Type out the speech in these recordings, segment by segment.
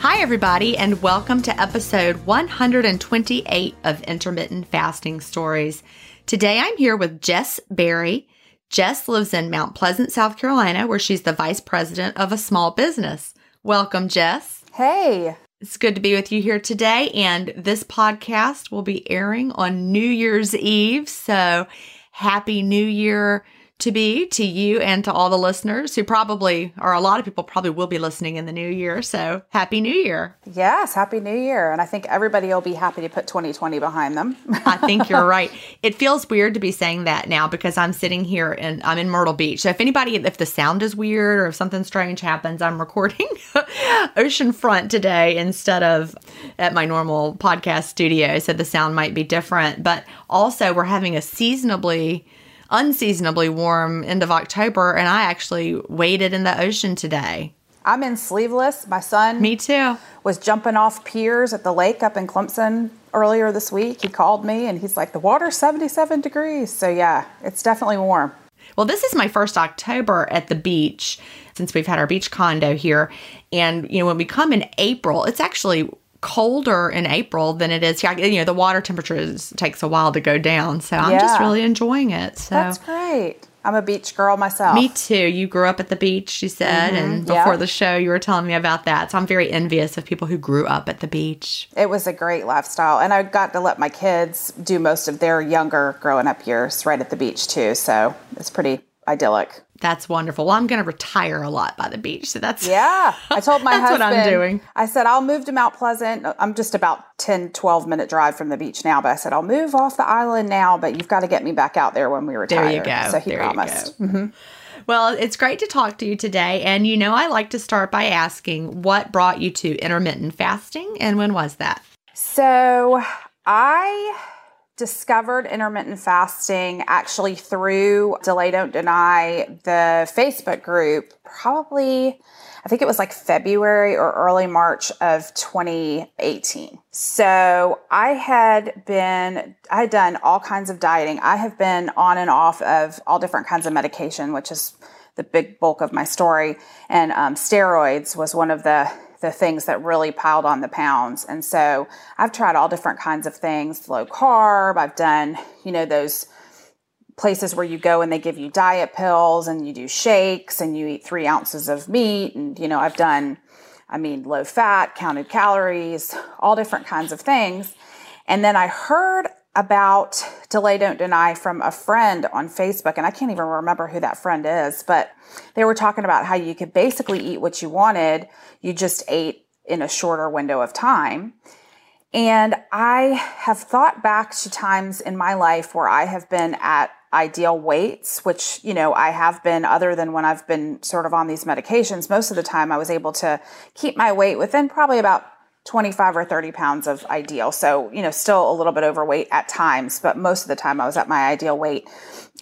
Hi, everybody, and welcome to episode 128 of Intermittent Fasting Stories. Today I'm here with Jess Berry. Jess lives in Mount Pleasant, South Carolina, where she's the vice president of a small business. Welcome, Jess. Hey. It's good to be with you here today. And this podcast will be airing on New Year's Eve. So, Happy New Year to be to you and to all the listeners who probably, or a lot of people probably will be listening in the new year. So happy new year. Yes, happy new year. And I think everybody will be happy to put 2020 behind them. I think you're right. It feels weird to be saying that now because I'm sitting here and I'm in Myrtle Beach. So if anybody, if the sound is weird or if something strange happens, I'm recording oceanfront today instead of at my normal podcast studio. So the sound might be different. But also, we're having a seasonably unseasonably warm end of October, and I actually waded in the ocean today. I'm in sleeveless. My son, me too, was jumping off piers at the lake up in Clemson earlier this week. He called me and he's like, "The water's 77 degrees." So yeah, it's definitely warm. Well, this is my first October at the beach since we've had our beach condo here. And, you know, when we come in April, it's actually colder in April than it is here. You know, the water temperature takes a while to go down, so I'm yeah. just really enjoying it. So that's great. I'm a beach girl myself. Me too. You grew up at the beach, you said, mm-hmm. and before the show, you were telling me about that. So I'm very envious of people who grew up at the beach. It was a great lifestyle, and I got to let my kids do most of their younger growing up years right at the beach too. So it's pretty idyllic. That's wonderful. Well, I'm going to retire a lot by the beach. So that's Yeah. I told my That's what husband. I'm doing. I said, I'll move to Mount Pleasant. I'm just about 10, 12 minute drive from the beach now, but I said, I'll move off the island now, but you've got to get me back out there when we retire. There you go. So he There you promised. go. Mm-hmm. Well, it's great to talk to you today. And you know, I like to start by asking what brought you to intermittent fasting and when was that? So I discovered intermittent fasting actually through Delay Don't Deny, the Facebook group, probably, I think it was like February or early March of 2018. So I had been, I had done all kinds of dieting. I have been on and off of all different kinds of medication, which is the big bulk of my story. And um, steroids was one of the the things that really piled on the pounds. And so I've tried all different kinds of things, low carb. I've done, you know, those places where you go and they give you diet pills and you do shakes and you eat three ounces of meat. And, you know, I've done, I mean, low fat, counted calories, all different kinds of things. And then I heard about Delay Don't Deny from a friend on Facebook, and I can't even remember who that friend is, but they were talking about how you could basically eat what you wanted, you just ate in a shorter window of time. And I have thought back to times in my life where I have been at ideal weights, which, you know, I have been other than when I've been sort of on these medications. Most of the time I was able to keep my weight within probably about 25 or 30 pounds of ideal. So, you know, still a little bit overweight at times, but most of the time I was at my ideal weight.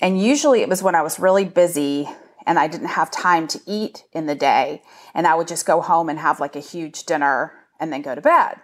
And usually it was when I was really busy and I didn't have time to eat in the day. And I would just go home and have like a huge dinner and then go to bed.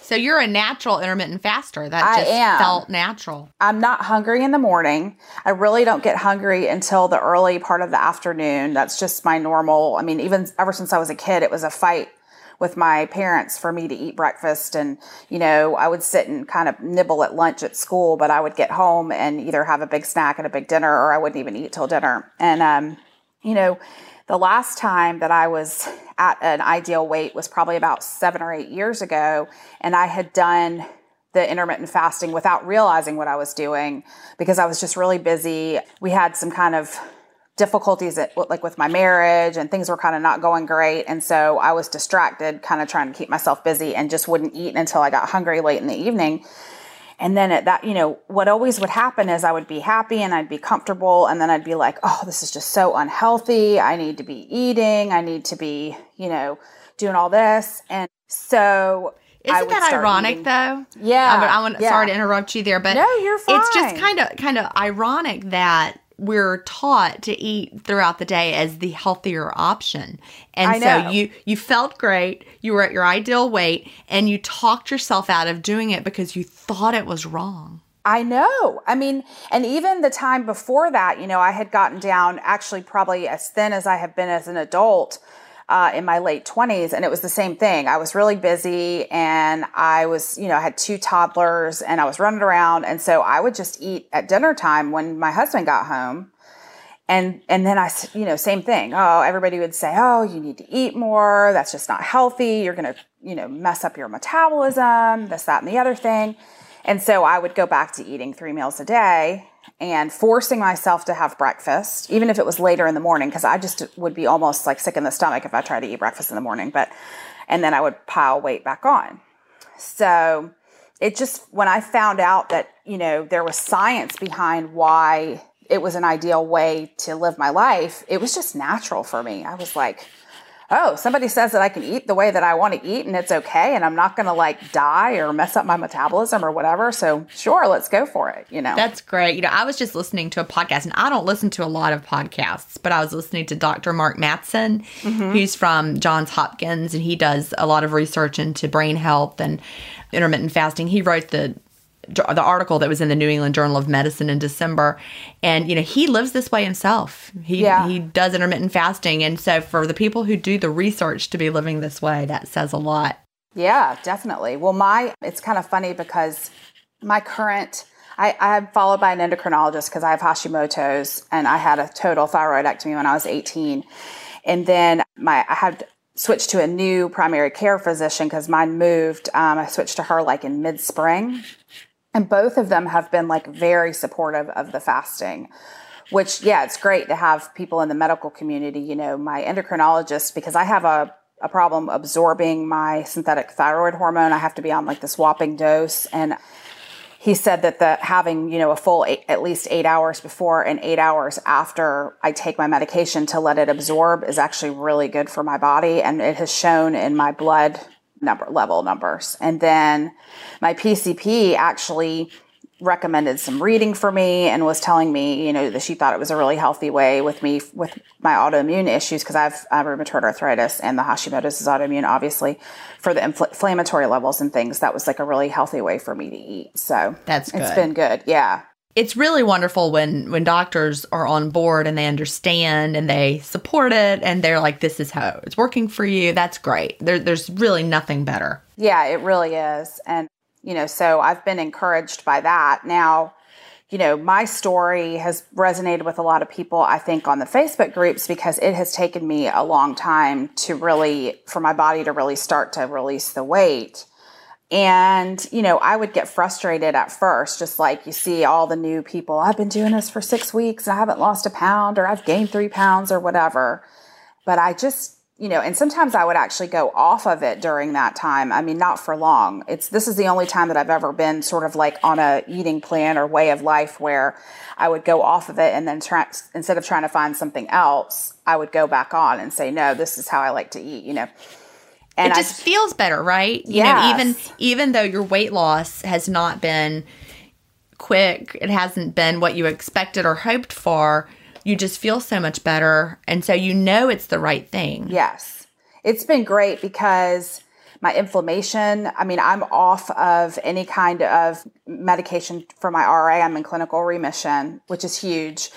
So you're a natural intermittent faster. That I just am. felt natural. I'm not hungry in the morning. I really don't get hungry until the early part of the afternoon. That's just my normal. I mean, even ever since I was a kid, it was a fight with my parents for me to eat breakfast. And, you know, I would sit and kind of nibble at lunch at school, but I would get home and either have a big snack and a big dinner or I wouldn't even eat till dinner. And, um, you know, the last time that I was at an ideal weight was probably about seven or eight years ago. And I had done the intermittent fasting without realizing what I was doing because I was just really busy. We had some kind of difficulties at, like with my marriage and things were kind of not going great and so I was distracted kind of trying to keep myself busy and just wouldn't eat until I got hungry late in the evening. And then at that, you know, what always would happen is I would be happy and I'd be comfortable and then I'd be like, "Oh, this is just so unhealthy. I need to be eating. I need to be, you know, doing all this." And so Isn't that ironic eating- though? Yeah, I, I want yeah. sorry to interrupt you there, but No, you're fine. It's just kind of kind of ironic that we're taught to eat throughout the day as the healthier option. And so you you felt great, you were at your ideal weight and you talked yourself out of doing it because you thought it was wrong. I know. I mean, and even the time before that, you know, I had gotten down actually probably as thin as I have been as an adult uh, in my late 20s. And it was the same thing. I was really busy and I was, you know, I had two toddlers and I was running around. And so I would just eat at dinner time when my husband got home. And and then i you know, same thing. Oh, everybody would say, "Oh, you need to eat more. That's just not healthy. You're gonna, you know, mess up your metabolism. This, that, and the other thing." And so I would go back to eating three meals a day and forcing myself to have breakfast, even if it was later in the morning, because I just would be almost like sick in the stomach if I tried to eat breakfast in the morning. But and then I would pile weight back on. So it just when I found out that, you know, there was science behind why it was an ideal way to live my life, it was just natural for me. I was like, oh, somebody says that I can eat the way that I want to eat and it's okay and I'm not going to like die or mess up my metabolism or whatever. So, sure, let's go for it, you know. That's great. You know, I was just listening to a podcast, and I don't listen to a lot of podcasts, but I was listening to Dr. Mark Mattson, mm-hmm. who's from Johns Hopkins, and he does a lot of research into brain health and intermittent fasting. He wrote the the article that was in the New England Journal of Medicine in December, and you know he lives this way himself. He Yeah. he does intermittent fasting, and so for the people who do the research to be living this way, that says a lot. Yeah, definitely. Well, my it's kind of funny because my current I, I'm followed by an endocrinologist because I have Hashimoto's and I had a total thyroidectomy when I was 18. And then my I had switched to a new primary care physician because mine moved. Um, I switched to her like in mid spring. And both of them have been like very supportive of the fasting. which yeah, it's great to have people in the medical community, you know, my endocrinologist because I have a a problem absorbing my synthetic thyroid hormone. I have to be on like this whopping dose and he said that the having you know a full eight, at least eight hours before and eight hours after I take my medication to let it absorb is actually really good for my body, and it has shown in my blood number level numbers. And then my PCP actually recommended some reading for me and was telling me, you know, that she thought it was a really healthy way with me with my autoimmune issues because I have, I have rheumatoid arthritis and the Hashimoto's is autoimmune, obviously, for the infl- inflammatory levels and things. That was like a really healthy way for me to eat. So that's good. It's been good. Yeah. It's really wonderful when when doctors are on board and they understand and they support it and they're like, "This is how it's working for you." That's great. There, there's really nothing better. Yeah, it really is. And you know, so I've been encouraged by that. Now, you know, my story has resonated with a lot of people, I think, on the Facebook groups because it has taken me a long time to really, for my body to really start to release the weight. And, you know, I would get frustrated at first, just like you see all the new people, I've been doing this for six weeks and I haven't lost a pound or I've gained three pounds or whatever. But I just, you know, and sometimes I would actually go off of it during that time. I mean, not for long. It's this is the only time that I've ever been sort of like on a eating plan or way of life where I would go off of it and then try instead of trying to find something else, I would go back on and say, "No, this is how I like to eat," you know. And it just I, feels better, right? You yes. know, even even though your weight loss has not been quick, it hasn't been what you expected or hoped for you just feel so much better. And so you know it's the right thing. Yes. It's been great because my inflammation, I mean, I'm off of any kind of medication for my RA. I'm in clinical remission, which is huge.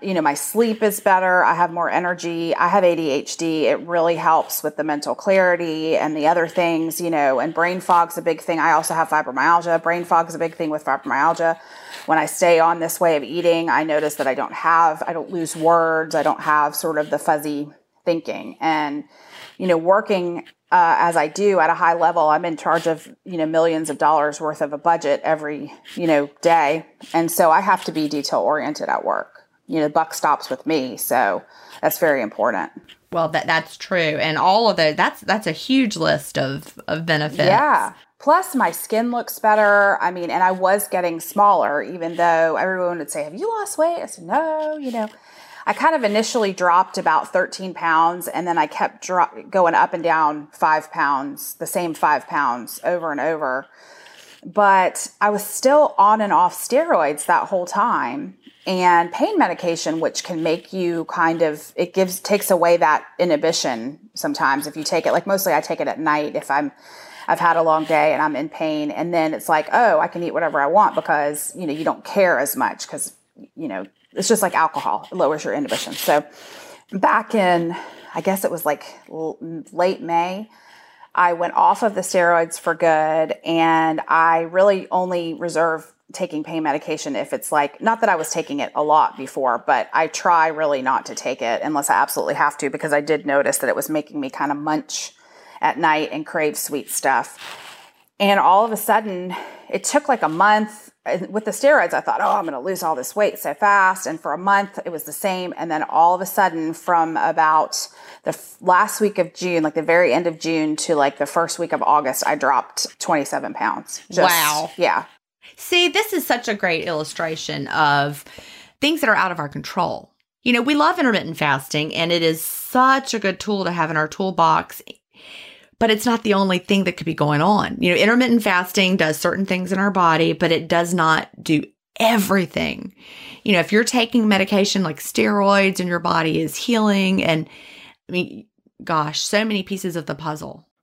You know, my sleep is better. I have more energy. I have ADHD. It really helps with the mental clarity and the other things, you know, and brain fog's a big thing. I also have fibromyalgia. Brain fog is a big thing with fibromyalgia when I stay on this way of eating, I notice that I don't have, I don't lose words, I don't have sort of the fuzzy thinking. And, you know, working uh, as I do at a high level, I'm in charge of, you know, millions of dollars worth of a budget every, you know, day. And so I have to be detail oriented at work. You know, the buck stops with me. So that's very important. Well, that that's true, and all of those that's that's a huge list of of benefits. Yeah, Plus, my skin looks better. I mean, and I was getting smaller, even though everyone would say, Have you lost weight? I said, No, you know. I kind of initially dropped about 13 pounds and then I kept dro- going up and down five pounds, the same five pounds over and over. But I was still on and off steroids that whole time and pain medication, which can make you kind of, it gives, takes away that inhibition sometimes if you take it. Like mostly I take it at night if I'm I've had a long day and I'm in pain. And then it's like, oh, I can eat whatever I want because, you know, you don't care as much because, you know, it's just like alcohol, it lowers your inhibition. So back in, I guess it was like late May, I went off of the steroids for good. And I really only reserve taking pain medication if it's like, not that I was taking it a lot before, but I try really not to take it unless I absolutely have to because I did notice that it was making me kind of munch at night and crave sweet stuff. And all of a sudden, it took like a month. With the steroids, I thought, oh, I'm going to lose all this weight so fast. And for a month, it was the same. And then all of a sudden, from about the last week of June, like the very end of June to like the first week of August, I dropped 27 pounds. Just, wow. Yeah. See, this is such a great illustration of things that are out of our control. You know, we love intermittent fasting and it is such a good tool to have in our toolbox but it's not the only thing that could be going on. You know, intermittent fasting does certain things in our body, but it does not do everything. You know, if you're taking medication like steroids and your body is healing, and I mean, gosh, so many pieces of the puzzle.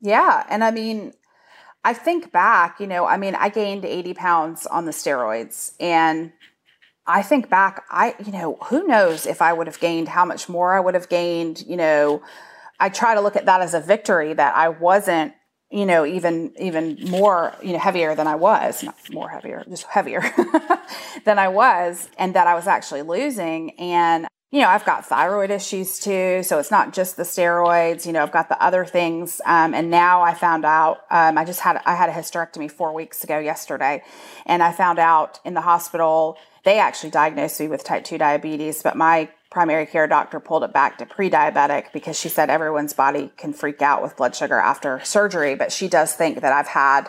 Yeah. And I mean, I think back, you know, I mean, I gained 80 pounds on the steroids. And I think back, I, you know, who knows if I would have gained how much more I would have gained, you know. I try to look at that as a victory that I wasn't, you know, even even more, you know, heavier than I was, not more heavier, just heavier than I was, and that I was actually losing. And you know, I've got thyroid issues too. So it's not just the steroids, you know, I've got the other things. Um, and now I found out, um, I just had, I had a hysterectomy four weeks ago yesterday. And I found out in the hospital, they actually diagnosed me with type 2 diabetes, but my primary care doctor pulled it back to pre-diabetic because she said everyone's body can freak out with blood sugar after surgery. But she does think that I've had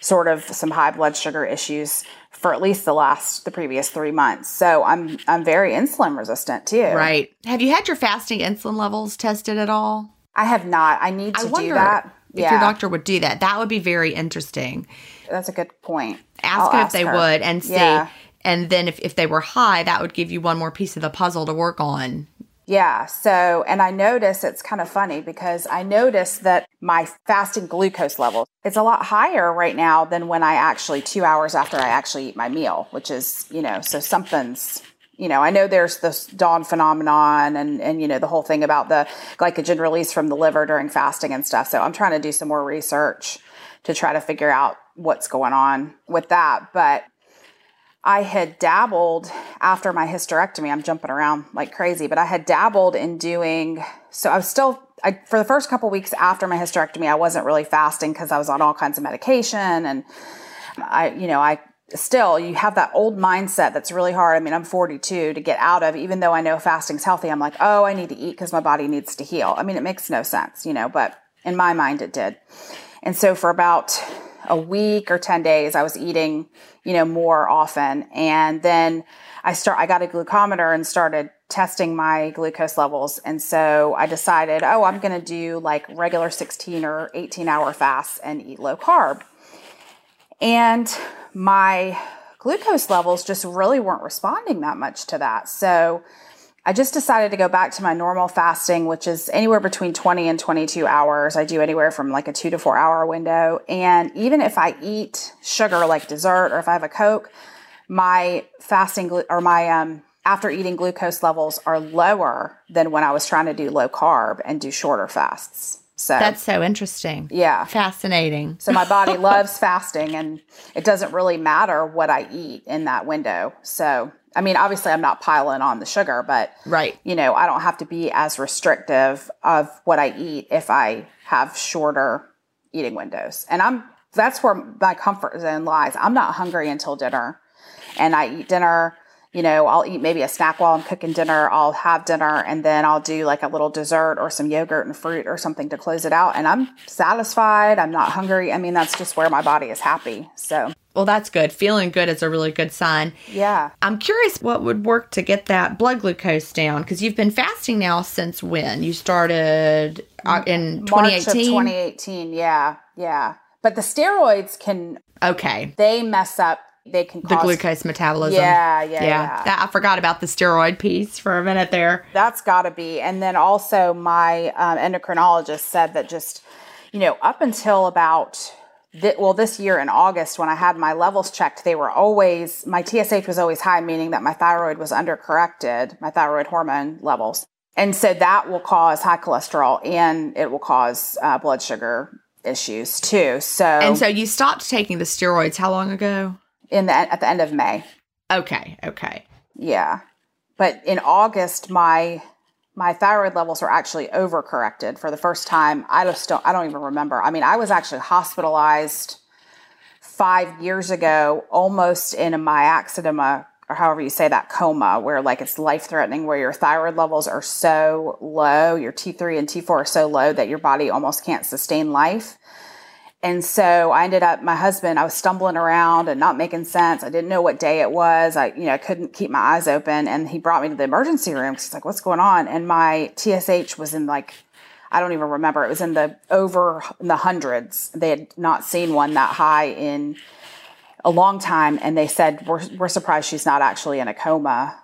sort of some high blood sugar issues for at least the last the previous three months. So I'm I'm very insulin resistant too. Right. Have you had your fasting insulin levels tested at all? I have not. I need to I wonder do that. if your doctor would do that. That would be very interesting. That's a good point. Ask her if they her. would and see. Yeah. And then if, if they were high, that would give you one more piece of the puzzle to work on. Yeah. So, and I notice it's kind of funny because I notice that my fasting glucose level is a lot higher right now than when I actually two hours after I actually eat my meal, which is, you know, so something's, you know, I know there's this dawn phenomenon and, and, you know, the whole thing about the glycogen release from the liver during fasting and stuff. So I'm trying to do some more research to try to figure out what's going on with that. But I had dabbled after my hysterectomy. I'm jumping around like crazy, but I had dabbled in doing so. I was still I, for the first couple weeks after my hysterectomy. I wasn't really fasting because I was on all kinds of medication, and I, you know, I still you have that old mindset that's really hard. I mean, I'm 42 to get out of. Even though I know fasting's healthy, I'm like, oh, I need to eat because my body needs to heal. I mean, it makes no sense, you know, but in my mind, it did. And so for about a week or 10 days, I was eating, you know, more often. And then I start, I got a glucometer and started testing my glucose levels. And so I decided, oh, I'm going to do like regular 16 or 18 hour fasts and eat low carb. And my glucose levels just really weren't responding that much to that. So I just decided to go back to my normal fasting, which is anywhere between 20 and 22 hours. I do anywhere from like a two to four hour window. And even if I eat sugar like dessert or if I have a Coke, my fasting glu- or my, um, after eating glucose levels are lower than when I was trying to do low carb and do shorter fasts. So That's so interesting. yeah. Fascinating. So my body loves fasting and it doesn't really matter what I eat in that window. So, I mean, obviously I'm not piling on the sugar, but Right. you know, I don't have to be as restrictive of what I eat if I have shorter eating windows. And I'm that's where my comfort zone lies. I'm not hungry until dinner, and I eat dinner. You know, I'll eat maybe a snack while I'm cooking dinner. I'll have dinner, and then I'll do like a little dessert or some yogurt and fruit or something to close it out. And I'm satisfied. I'm not hungry. I mean, that's just where my body is happy. So, Well, that's good. Feeling good is a really good sign. yeah. I'm curious what would work to get that blood glucose down because you've been fasting now since when? You started uh, in March of 2018. 2018. Yeah. Yeah. But the steroids can, okay. they mess up, they can The glucose metabolism. Yeah, yeah, yeah. That, I forgot about the steroid piece for a minute there. That's got to be. And then also, my um, endocrinologist said that just, you know, up until about, th- well, this year in August, when I had my levels checked, they were always, my TSH was always high, meaning that my thyroid was undercorrected, my thyroid hormone levels. And so that will cause high cholesterol and it will cause uh, blood sugar issues too. So, And so you stopped taking the steroids how long ago? in the at the end of May, Okay. Okay. Yeah. But in August my my thyroid levels were actually overcorrected for the first time. I just don't I don't even remember. I mean, I was actually hospitalized 5 years ago almost in a myxedema or however you say that coma where like it's life threatening where your thyroid levels are so low, your T3 and T4 are so low that your body almost can't sustain life. And so I ended up, my husband, I was stumbling around and not making sense. I didn't know what day it was. I, you know, couldn't keep my eyes open. And he brought me to the emergency room. He's like, what's going on? And my TSH was in like, I don't even remember. It was in the over in the hundreds. They had not seen one that high in a long time. And they said, we're, we're surprised she's not actually in a coma.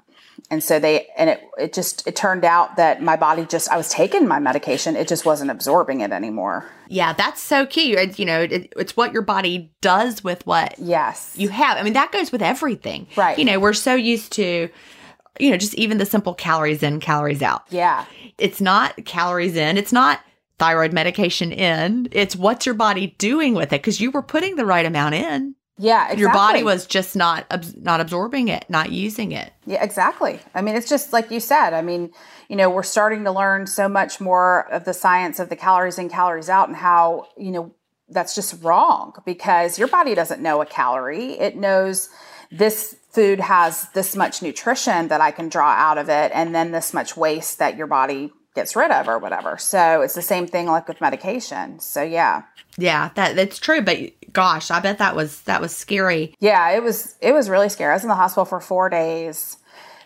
And so they, and it, it just, it turned out that my body just, I was taking my medication. It just wasn't absorbing it anymore. Yeah, that's so key. It's, you know, it, it's what your body does with what Yes. you have. I mean, that goes with everything. Right. You know, we're so used to, you know, just even the simple calories in, calories out. yeah. It's not calories in, it's not thyroid medication in. It's what's your body doing with it because you were putting the right amount in. Yeah, exactly. Your body was just not not absorbing it, not using it. Yeah, exactly. I mean, it's just like you said. I mean, you know, we're starting to learn so much more of the science of the calories in, calories out, and how, you know, that's just wrong because your body doesn't know a calorie. It knows this food has this much nutrition that I can draw out of it, and then this much waste that your body gets rid of or whatever. So it's the same thing like with medication. So yeah. Yeah, that that's true. But gosh, I bet that was that was scary. Yeah, it was it was really scary. I was in the hospital for four days.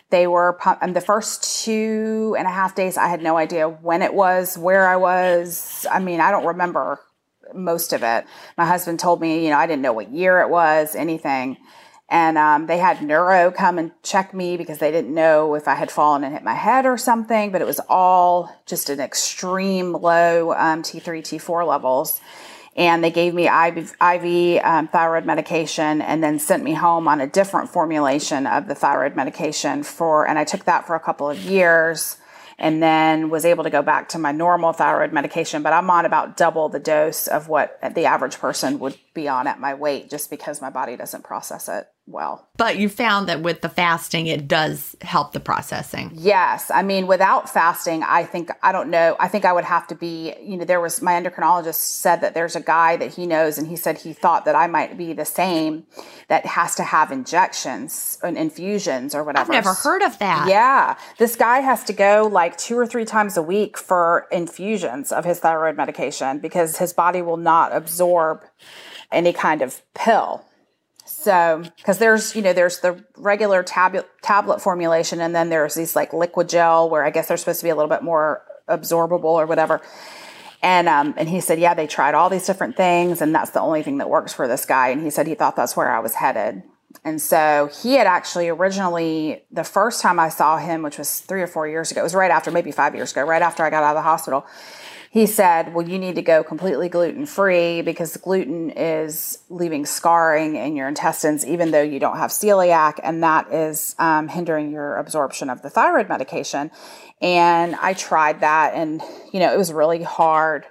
They were and the first two and a half days. I had no idea when it was, where I was. I mean, I don't remember most of it. My husband told me, you know, I didn't know what year it was, anything. And um, they had neuro come and check me because they didn't know if I had fallen and hit my head or something. But it was all just an extreme low um, T3, T4 levels and they gave me IV, IV um, thyroid medication and then sent me home on a different formulation of the thyroid medication for and i took that for a couple of years and then was able to go back to my normal thyroid medication. But i'm on about double the dose of what the average person would be on at my weight just because my body doesn't process it well But you found that with the fasting, it does help the processing. Yes. I mean, without fasting, I think, I don't know, I think I would have to be, you know, there was, my endocrinologist said that there's a guy that he knows and he said he thought that I might be the same that has to have injections and infusions or whatever. I've whatever. never heard of that. Yeah. This guy has to go like two or three times a week for infusions of his thyroid medication because his body will not absorb any kind of pill. So, because there's, you know, there's the regular tablet tablet formulation, and then there's these like liquid gel where I guess they're supposed to be a little bit more absorbable or whatever. And um, and he said, yeah, they tried all these different things, and that's the only thing that works for this guy. And he said he thought that's where I was headed. And so he had actually originally the first time I saw him, which was three or four years ago, it was right after, maybe five years ago, right after I got out of the hospital he said, Well, you need to go completely gluten free because gluten is leaving scarring in your intestines, even though you don't have celiac, and that is um, hindering your absorption of the thyroid medication. And I tried that, and you know, it was really hard.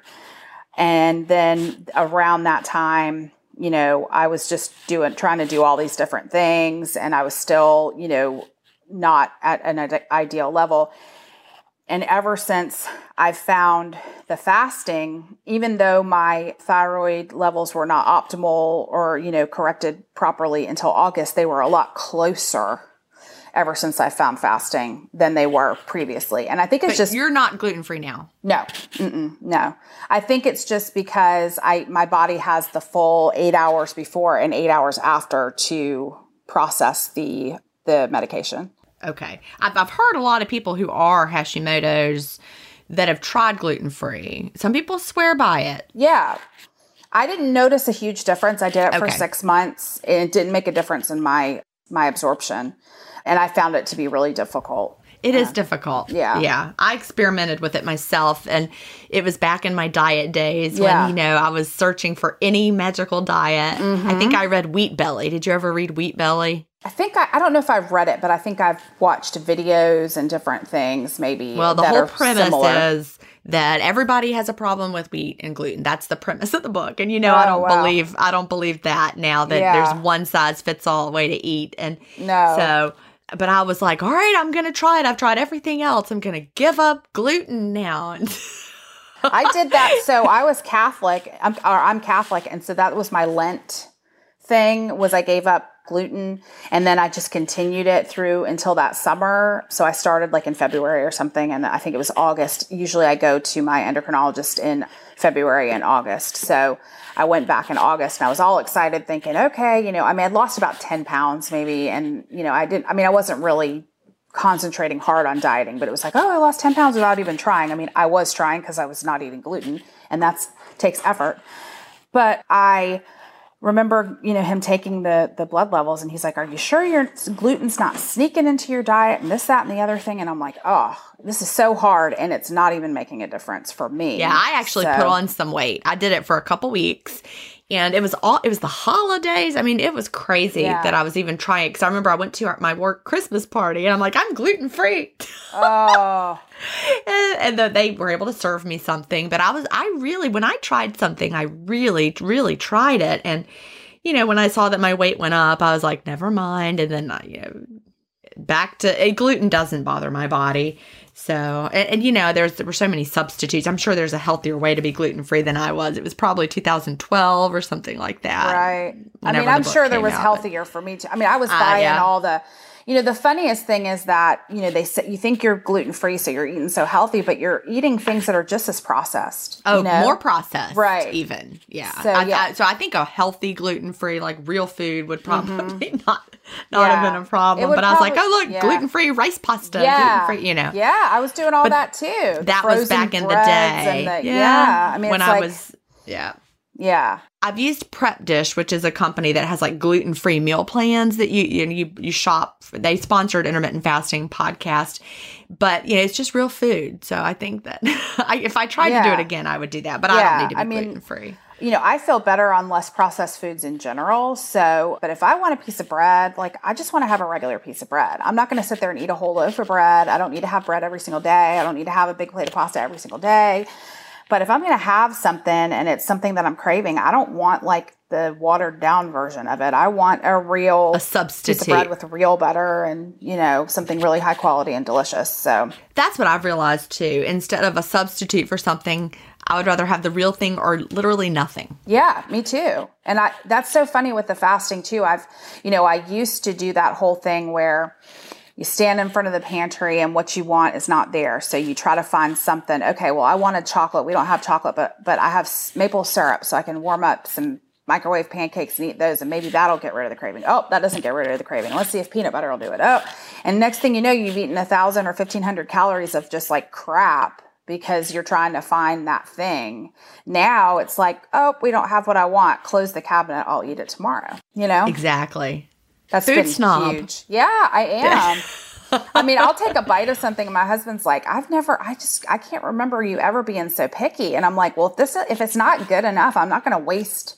And then around that time, you know, I was just doing, trying to do all these different things, and I was still, you know, not at an ide- ideal level And ever since I've found the fasting, even though my thyroid levels were not optimal or, you know, corrected properly until August, they were a lot closer ever since I found fasting than they were previously. And I think it's But just you're not gluten free now. no, no. I think it's just because I my body has the full eight hours before and eight hours after to process the the medication. Okay. I've, I've heard a lot of people who are Hashimoto's that have tried gluten free. Some people swear by it. Yeah. I didn't notice a huge difference. I did it for Okay. six months it didn't make a difference in my my absorption. And I found it to be really difficult. It is difficult. Yeah. Yeah. I experimented with it myself and it was back in my diet days Yeah. when, you know, I was searching for any magical diet. I Mm-hmm. think I read Wheat Belly. Did you ever read Wheat Belly? I think I, I don't know if I've read it, but I think I've watched videos and different things maybe. Well, the that whole premise similar. is that everybody has a problem with wheat and gluten. That's the premise of the book. And you know, I Oh, don't wow. believe I don't believe that now that Yeah. there's one size fits all way to eat. And No. so but I was like, all right, I'm gonna try it. I've tried everything else. I'm gonna give up gluten now. I did that. So I was Catholic. I'm, or I'm Catholic, and so that was my Lent thing. Was I gave up gluten, and then I just continued it through until that summer. So I started like in February or something, and I think it was August. Usually, I go to my endocrinologist in February and August. So I went back in August, and I was all excited, thinking, okay, you know, I mean, I'd lost about ten pounds maybe, and you know, I didn't. I mean, I wasn't really concentrating hard on dieting, but it was like, oh, I lost 10 pounds without even trying. I mean, I was trying because I was not eating gluten, and that's takes effort. But I remember, you know, him taking the the blood levels, and he's like, "Are you sure your gluten's not sneaking into your diet?" And this, that, and the other thing. And I'm like, "Oh, this is so hard, and it's not even making a difference for me." yeah, I actually So- put on some weight. I did it for a couple weeks. And it was all it was the holidays. I mean, it was crazy Yeah. that I was even trying because I remember I went to my work Christmas party and I'm like, I'm gluten free. Oh, and, and they were able to serve me something but i was i really when i tried something i really really tried it and you know when i saw that my weight went up i was like never mind and then uh, you know back to and gluten doesn't bother my body so and, and you know there's there were so many substitutes i'm sure there's a healthier way to be gluten free than i was it was probably 2012 or something like that right. I mean, I'm sure there was out, but- healthier for me too. I mean, I was uh, buying yeah. all the, you know, the funniest thing is that you know they say you think you're gluten free, so you're eating so healthy, but you're eating things that are just as processed. Oh, you know? more processed, Right. Even, yeah. So, I, yeah. I, so I think a healthy gluten free, like real food, would probably not not Mm-hmm. Yeah. have been a problem. But I was like, oh look, yeah. gluten free rice pasta, yeah, gluten free, you know. Yeah, I was doing all that too. That was back in the day. the- yeah. I mean, when it's I like, was, yeah. yeah, I've used Prep Dish, which is a company that has like gluten free meal plans that you you, know, you you shop. They sponsored intermittent fasting podcast, but you know it's just real food. So I think that I, if I tried to do it again, I would do that. But I don't need to be gluten free. you know, I feel better on less processed foods in general. So, but if I want a piece of bread, like I just want to have a regular piece of bread. I'm not going to sit there and eat a whole loaf of bread. I don't need to have bread every single day. I don't need to have a big plate of pasta every single day. But if I'm going to have something and it's something that I'm craving, I don't want like the watered down version of it. I want a real A piece of substitute. bread with real butter and, you know, something really high quality and delicious. So, That's what I've realized too. Instead of a substitute for something, I would rather have the real thing or literally nothing. Yeah, me too. And I that's so funny with the fasting too. I've you know, I used to do that whole thing where you stand in front of the pantry and what you want is not there. So you try to find something. Okay, well, I wanted chocolate. We don't have chocolate, but but I have maple syrup so I can warm up some microwave pancakes and eat those and maybe that'll get rid of the craving. Oh, that doesn't get rid of the craving. Let's see if peanut butter will do it. Oh, and next thing you know, you've eaten a thousand or fifteen hundred calories of just like crap because you're trying to find that thing. Now it's like, oh, we don't have what I want. Close the cabinet. I'll eat it tomorrow. You know, Exactly. That's food snob. huge. Yeah, I am. I mean, I'll take a bite of something, and my husband's like, "I've never, I just, I can't remember you ever being so picky." And I'm like, "Well, if this, if it's not good enough, I'm not going to waste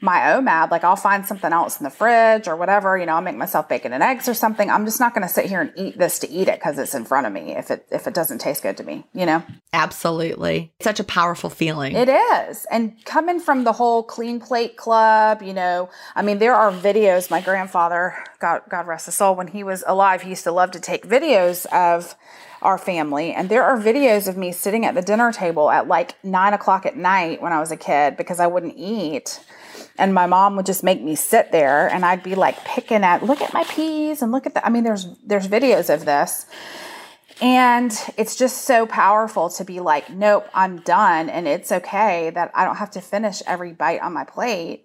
my OMAD, like I'll find something else in the fridge or whatever, you know, I'll make myself bacon and eggs or something. I'm just not going to sit here and eat this to eat it because it's in front of me if it if it doesn't taste good to me, you know. Absolutely. Such a powerful feeling. It is. And coming from the whole clean plate club, you know, I mean there are videos my grandfather, God God rest his soul, when he was alive, he used to love to take videos of our family. And there are videos of me sitting at the dinner table at like nine o'clock at night when I was a kid because I wouldn't eat and my mom would just make me sit there and I'd be like picking at look at my peas and look at the I mean there's there's videos of this. And it's just so powerful to be like, nope, I'm done. And it's okay that I don't have to finish every bite on my plate.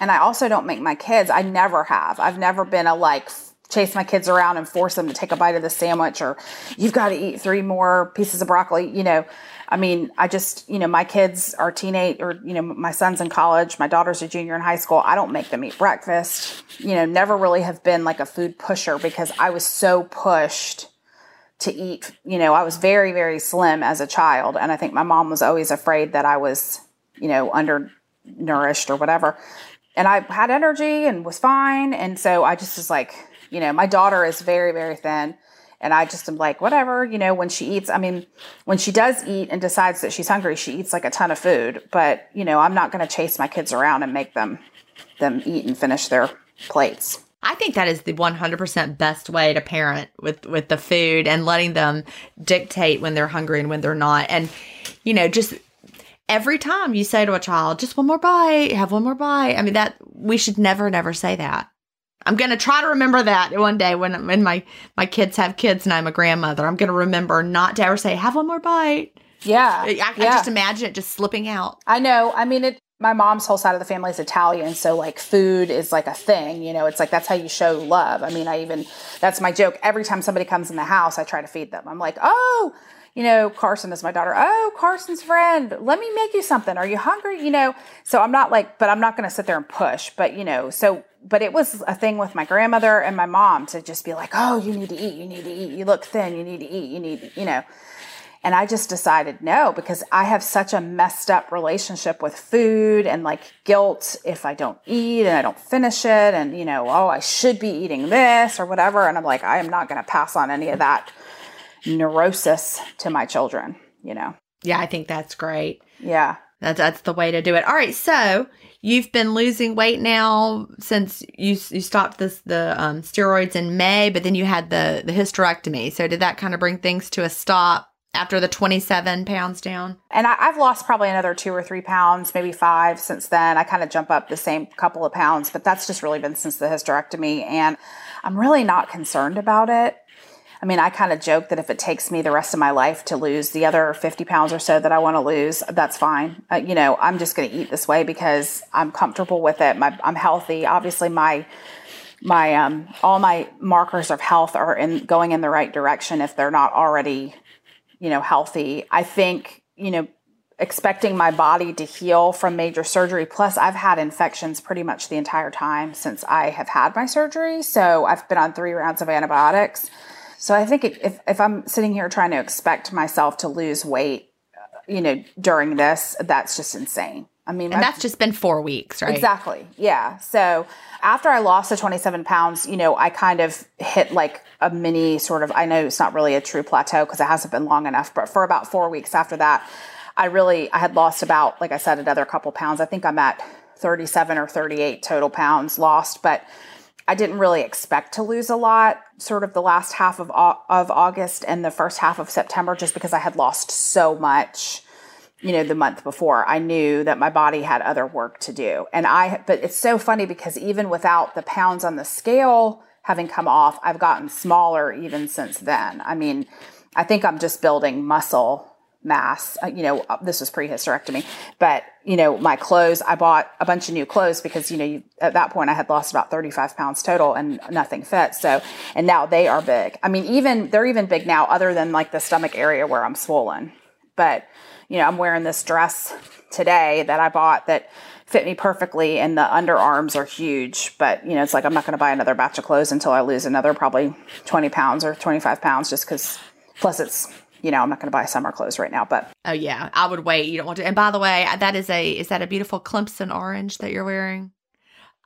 And I also don't make my kids, I never have. I've never been a like chase my kids around and force them to take a bite of the sandwich or you've got to eat three more pieces of broccoli. You know, I mean, I just, you know, my kids are teenage or, you know, my son's in college, my daughter's a junior in high school. I don't make them eat breakfast. You know, never really have been like a food pusher because I was so pushed to eat. You know, I was very, very slim as a child. And I think my mom was always afraid that I was, you know, undernourished or whatever. And I had energy and was fine. And so I just was like, you know, my daughter is very, very thin. And I just am like, whatever, you know, when she eats, I mean, when she does eat and decides that she's hungry, she eats like a ton of food. But, you know, I'm not going to chase my kids around and make them them eat and finish their plates. I think that is the 100% best way to parent with with the food and letting them dictate when they're hungry and when they're not. And you know, just every time you say to a child, just one more bite, have one more bite. I mean, that we should never never say that. I'm going to try to remember that one day when when my my kids have kids and I'm a grandmother. I'm going to remember not to ever say have one more bite. Yeah, I, I yeah. just imagine it just slipping out. I know. I mean, it. My mom's whole side of the family is Italian, so like food is like a thing. You know, it's like that's how you show love. I mean, I even that's my joke. Every time somebody comes in the house, I try to feed them. I'm like, oh, you know, Carson is my daughter. Oh, Carson's friend. Let me make you something. Are you hungry? You know, so I'm not like, but I'm not going to sit there and push. But you know, so but it was a thing with my grandmother and my mom to just be like, oh, you need to eat, you need to eat, you look thin, you need to eat, you need, you know. And I just decided no, because I have such a messed up relationship with food and like guilt if I don't eat and I don't finish it. And, you know, oh, I should be eating this or whatever. And I'm like, I am not going to pass on any of that neurosis to my children, you know. Yeah, I think that's great. Yeah. That's that's the way to do it. All right, so you've been losing weight now since you you stopped this the um, steroids in May, but then you had the the hysterectomy. So did that kind of bring things to a stop after the twenty seven pounds down? And I, I've lost probably another two or three pounds, maybe five since then. I kind of jump up the same couple of pounds, but that's just really been since the hysterectomy, and I'm really not concerned about it. I mean, I kind of joke that if it takes me the rest of my life to lose the other 50 pounds or so that I want to lose, that's fine. Uh, you know, I'm just going to eat this way because I'm comfortable with it. My, I'm healthy. Obviously, my my um, all my markers of health are in going in the right direction if they're not already, you know, healthy. I think you know expecting my body to heal from major surgery. Plus, I've had infections pretty much the entire time since I have had my surgery. So I've been on three rounds of antibiotics. So I think if, if I'm sitting here trying to expect myself to lose weight, uh, you know, during this, that's just insane. I mean, and that's just been four weeks, right? Exactly. Yeah. So after I lost the 27 pounds, you know, I kind of hit like a mini sort of, I know it's not really a true plateau because it hasn't been long enough, but for about four weeks after that, I really, I had lost about, like I said, another couple pounds. I think I'm at 37 or 38 total pounds lost, but I didn't really expect to lose a lot, sort of the last half of, of August and the first half of September, just because I had lost so much, you know, the month before. I knew that my body had other work to do. And I, but it's so funny because even without the pounds on the scale having come off, I've gotten smaller even since then. I mean, I think I'm just building muscle mass. Uh, you know, uh, this was pre-hysterectomy, but you know, my clothes, I bought a bunch of new clothes because, you know, you, at that point I had lost about 35 pounds total and nothing fit. So, and now they are big. I mean, even, they're even big now other than like the stomach area where I'm swollen. But, you know, I'm wearing this dress today that I bought that fit me perfectly and the underarms are huge. But, you know, it's like I'm not going to buy another batch of clothes until I lose another probably 20 pounds or 25 pounds just because, plus it's you know, I'm not going to buy summer clothes right now, but Oh yeah, I would wait. You don't want to. And by the way, that is a is that a beautiful Clemson orange that you're wearing?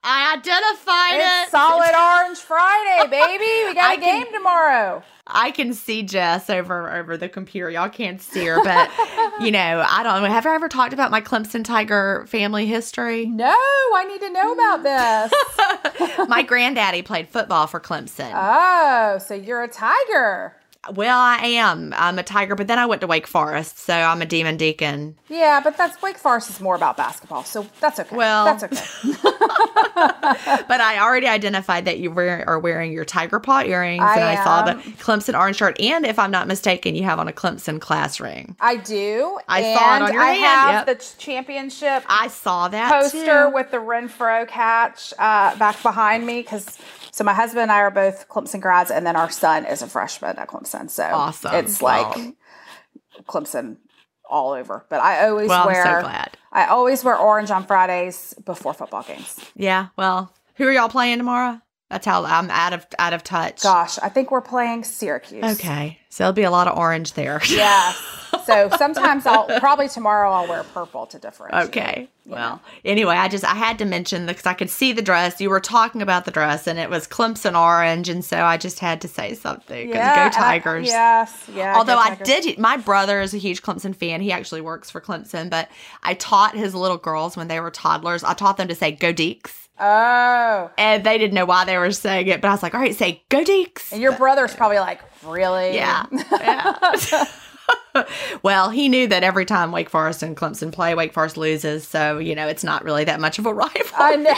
I identified it's it. solid orange Friday, baby. We got I a game can- tomorrow. I can see Jess over over the computer. Y'all can't see her, but you know, I don't know. Have I ever talked about my Clemson Tiger family history? No, I need to know about this. my granddaddy played football for Clemson. oh, so you're a tiger. Well, I am. I'm a Tiger, but then I went to Wake Forest, so I'm a Demon Deacon. Yeah, but that's Wake Forest is more about basketball, so that's okay. Well- that's okay. But I already identified that you wear, are wearing your tiger paw earrings, I and I saw the. Clemson orange shirt, and if I'm not mistaken, you have on a Clemson class ring. I do. I and saw it on your I hand, have yep. the championship I saw that poster too. with the Renfrow catch uh, back behind me because. So my husband and I are both Clemson grads, and then our son is a freshman at Clemson. So Awesome. It's like Wow. Clemson all over. But I always Well, so wear. glad. I always wear orange on Fridays before football games. Yeah. Well, who are y'all playing tomorrow? That's how I'm out of out of touch. Gosh, I think we're playing Syracuse. Okay, so there'll be a lot of orange there. Yeah. So sometimes I'll probably tomorrow I'll wear purple to differentiate. Okay. Well, anyway, I just I had to mention because I could see the dress. You were talking about the dress, and it was Clemson orange, and so I just had to say something. Yeah. go and I- Tigers! yes. Yeah. Although I did, my brother is a huge Clemson fan. He actually works for Clemson, but I taught his little girls when they were toddlers. I taught them to say "Go Deeks," Oh. and they didn't know why they were saying it. But I was like, "All right, say Go Deeks." And your brother's probably like, really? Yeah. yeah. well, he knew that every time Wake Forest and Clemson play, Wake Forest loses. So, you know, it's not really that much of a rival. I know.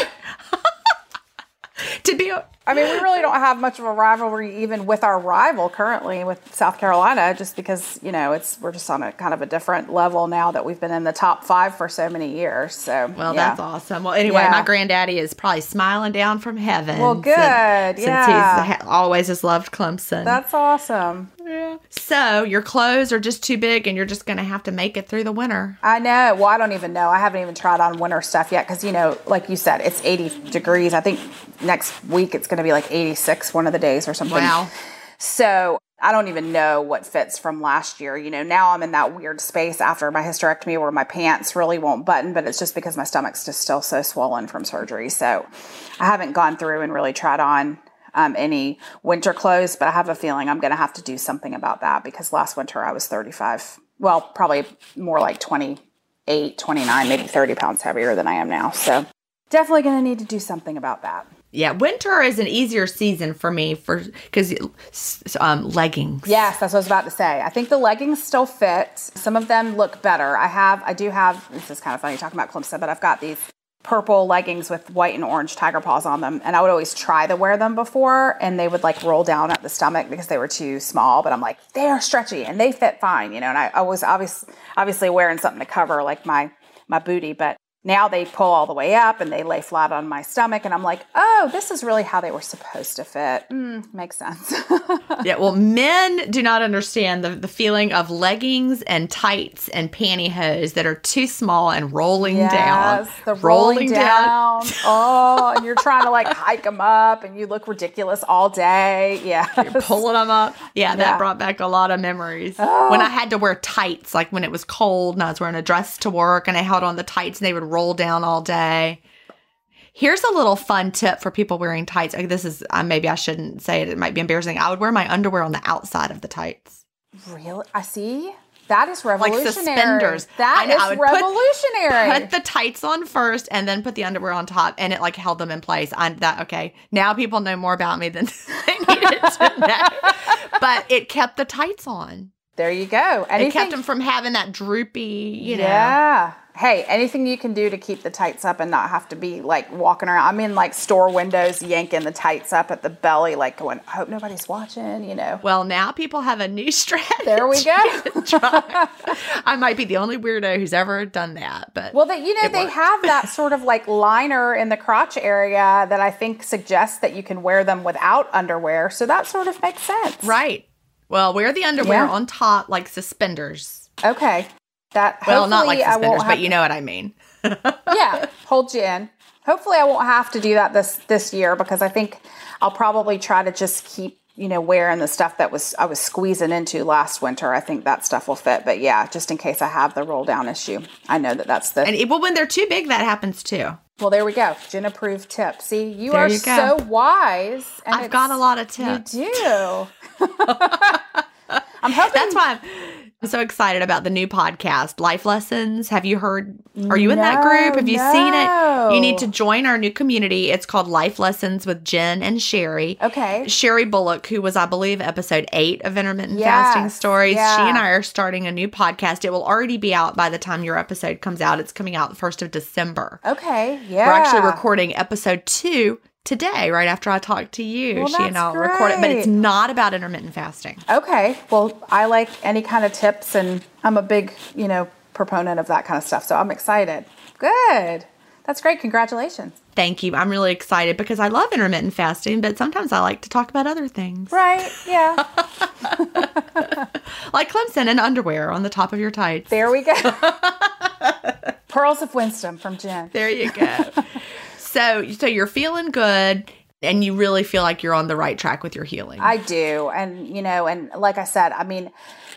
to be I mean, we really don't have much of a rivalry even with our rival currently with South Carolina, just because you know it's we're just on a kind of a different level now that we've been in the top five for so many years. So Well, yeah. that's awesome. Well, anyway, Yeah. my granddaddy is probably smiling down from heaven. Well, good. Since, Yeah. he's ha- always has loved Clemson. That's awesome. Yeah. So your clothes are just too big, and you're just going to have to make it through the winter. I know. Well, I don't even know. I haven't even tried on winter stuff yet because, you know, like you said, it's 80 degrees. I think next week it's going to be like 86 one of the days or something. Wow. So I don't even know what fits from last year. You know, now I'm in that weird space after my hysterectomy where my pants really won't button, but it's just because my stomach's just still so swollen from surgery. So I haven't gone through and really tried on um, any winter clothes, but I have a feeling I'm going to have to do something about that because last winter I was 35. Well, probably more like 28, 29, maybe 30 pounds heavier than I am now. So definitely going to need to do something about that. Yeah, winter is an easier season for me for because um, leggings. Yes, that's what I was about to say. I think the leggings still fit. Some of them look better. I have, I do have, this is kind of funny talking about Clemson, but I've got these purple leggings with white and orange tiger paws on them. And I would always try to wear them before and they would like roll down at the stomach because they were too small. But I'm like, they are stretchy and they fit fine, you know. And I, I was obviously obviously wearing something to cover like my, my booty, but now they pull all the way up and they lay flat on my stomach. And I'm like, oh, this is really how they were supposed to fit. Mm, makes sense. Yeah, well, men do not understand the, the feeling of leggings and tights and pantyhose that are too small and rolling down. The rolling, down. oh, and you're trying to like hike them up, and you look ridiculous all day. Yeah, You're pulling them up. Yeah, Yeah. that brought back a lot of memories. When I had to wear tights, like when it was cold and I was wearing a dress to work and I held on the tights and they would roll down all day. Here's a little fun tip for people wearing tights. This is uh, maybe I shouldn't say it. It might be embarrassing. I would wear my underwear on the outside of the tights. really. I see. That is revolutionary. Like revolutionary. suspenders. That is I would put- revolutionary. Put the tights on first and then put the underwear on top and it like held them in place. I'm that okay. Now people know more about me than they needed to know. But it kept the tights on. there you go. It kept them from having that droopy, you know. Yeah. Hey, anything you can do to keep the tights up and not have to be like walking around. I'm in like store windows yanking the tights up at the belly, like going, I hope nobody's watching, you know. Well, now people have a new strategy. There we go. I might be the only weirdo who's ever done that, but Well, that you know, they worked. have that sort of like liner in the crotch area that I think suggests that you can wear them without underwear. So that sort of makes sense. right. Well, wear the underwear Yeah. on top like suspenders. Okay. That Well, not like suspenders, but you know what I mean. yeah, hold you in. Hopefully, I won't have to do that this this year because I think I'll probably try to just keep you know, wearing the stuff that was I was squeezing into last winter. I think that stuff will fit. But yeah, just in case I have the roll down issue, I know that that's the. And it, well, when they're too big, that happens too. well, there we go. Gin approved tip. See, you There are you so wise. And I've got a lot of tips. You do. I'm hoping That's why I'm so excited about the new podcast, Life Lessons. Have you heard? Are you in that group? Have you seen it? You need to join our new community. It's called Life Lessons with Gin and Sheri. Okay. Sheri Bullock, who was, I believe, episode eight of Intermittent Yes, Fasting Stories. yeah. She and I are starting a new podcast. It will already be out by the time your episode comes out. It's coming out the 1st of December. Okay. Yeah. We're actually recording episode two today, right after I talk to you. Well, she and I'll record it, but it's not about intermittent fasting. Okay. Well, I like any kind of tips, and I'm a big, you know, proponent of that kind of stuff. So I'm excited. Good. That's great. Congratulations. Thank you. I'm really excited because I love intermittent fasting, but sometimes I like to talk about other things. Right. Yeah. Like Clemson and underwear on the top of your tights. there we go. Pearls of wisdom from Gin. There you go. So so you're feeling good and you really feel like you're on the right track with your healing. I do. And, you know, and like I said, I mean,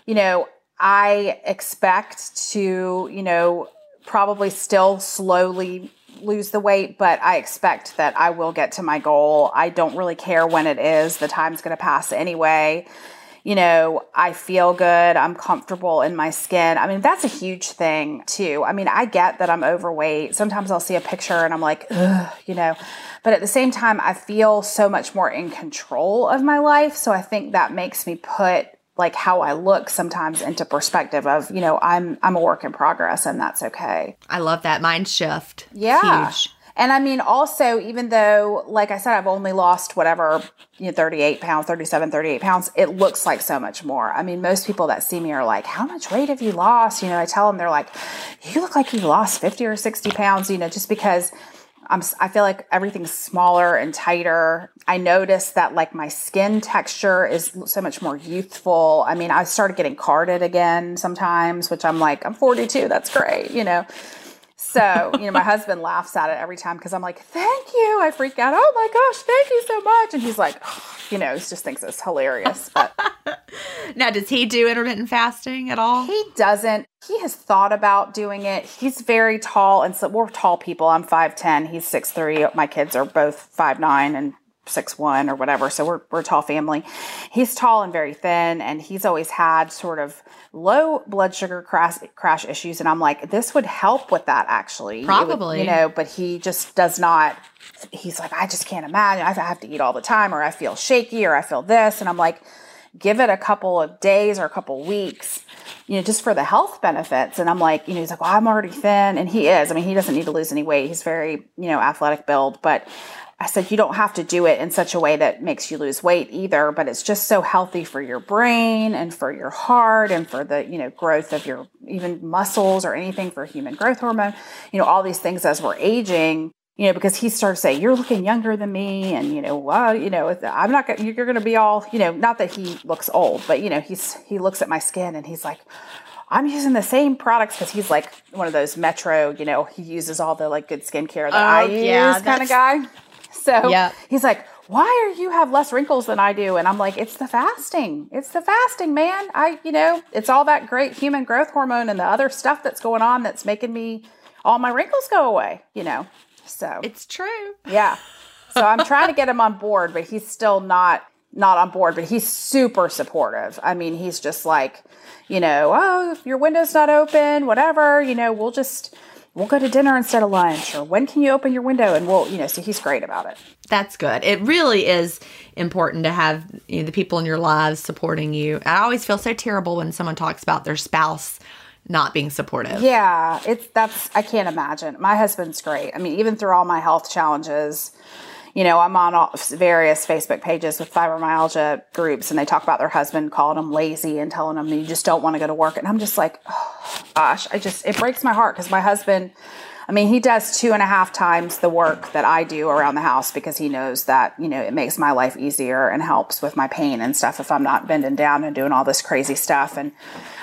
you know, I expect to, you know, probably still slowly lose the weight, but I expect that I will get to my goal. I don't really care when it is. The time's going to pass anyway. You know, I feel good. I'm comfortable in my skin. I mean, that's a huge thing too. I mean, I get that I'm overweight. Sometimes I'll see a picture and I'm like, Ugh, you know, but at the same time, I feel so much more in control of my life. So I think that makes me put like how I look sometimes into perspective of, you know, I'm I'm a work in progress and that's okay. I love that mind shift. Yeah. huge. And I mean, also, even though, like I said, I've only lost whatever, you know, 38 pounds, 37, 38 pounds, it looks like so much more. I mean, most people that see me are like, how much weight have you lost? You know, I tell them, they're like, you look like you lost 50 or 60 pounds, you know, just because I'm, I feel like everything's smaller and tighter. I notice that like my skin texture is so much more youthful. I mean, I started getting carded again sometimes, which I'm like, I'm 42. That's great, you know. So, you know, my husband laughs at it every time because I'm like, thank you. I freak out. Oh my gosh, thank you so much. And he's like, you know, he just thinks it's hilarious. But Now, does he do intermittent fasting at all? he doesn't. He has thought about doing it. He's very tall. And so we're tall people. I'm 5'10. He's 6'3. My kids are both 5'9 and six one or whatever. So we're, we're a tall family. He's tall and very thin, and he's always had sort of low blood sugar crash, crash issues. And I'm like, this would help with that actually. It would- Probably. you know, but he just does not. He's like, I just can't imagine. I have to eat all the time, or I feel shaky, or I feel this. And I'm like, give it a couple of days or a couple of weeks you know, just for the health benefits. And I'm like, you know, he's like, well, I'm already thin. And he is. I mean, he doesn't need to lose any weight. He's very, you know, athletic build. But I said, you don't have to do it in such a way that makes you lose weight either. But it's just so healthy for your brain and for your heart and for the, you know, growth of your even muscles or anything for human growth hormone, you know, all these things as we're aging you know, because he starts saying, "You're looking younger than me," and you know, well, you know, I'm not gonna, you're going to be all, you know, not that he looks old, but you know, he's he looks at my skin and he's like, "I'm using the same products" because he's like one of those Metro, you know, he uses all the like good skincare that oh, I Oh, use yeah, kind of guy. So Yep. he's like, "Why are you have less wrinkles than I do?" And I'm like, "It's the fasting. It's the fasting, man. I, you know, it's all that great human growth hormone and the other stuff that's going on that's making me all my wrinkles go away." You know. So It's true. yeah. So I'm trying to get him on board, but he's still not not on board, but he's super supportive. I mean, he's just like, you know, oh, if your window's not open, whatever, you know, we'll just we'll go to dinner instead of lunch or when can you open your window and we'll, you know, so he's great about it. That's good. It really is important to have you know, the people in your lives supporting you. I always feel so terrible when someone talks about their spouse not being supportive. Yeah, it's that's I can't imagine. My husband's great. I mean, even through all my health challenges, you know, I'm on all, various Facebook pages with fibromyalgia groups, and they talk about their husband calling them lazy and telling them you just don't want to go to work. And I'm just like, oh, gosh, I just it breaks my heart because my husband. I mean, he does two and a half times the work that I do around the house because he knows that, you know, it makes my life easier and helps with my pain and stuff if I'm not bending down and doing all this crazy stuff. And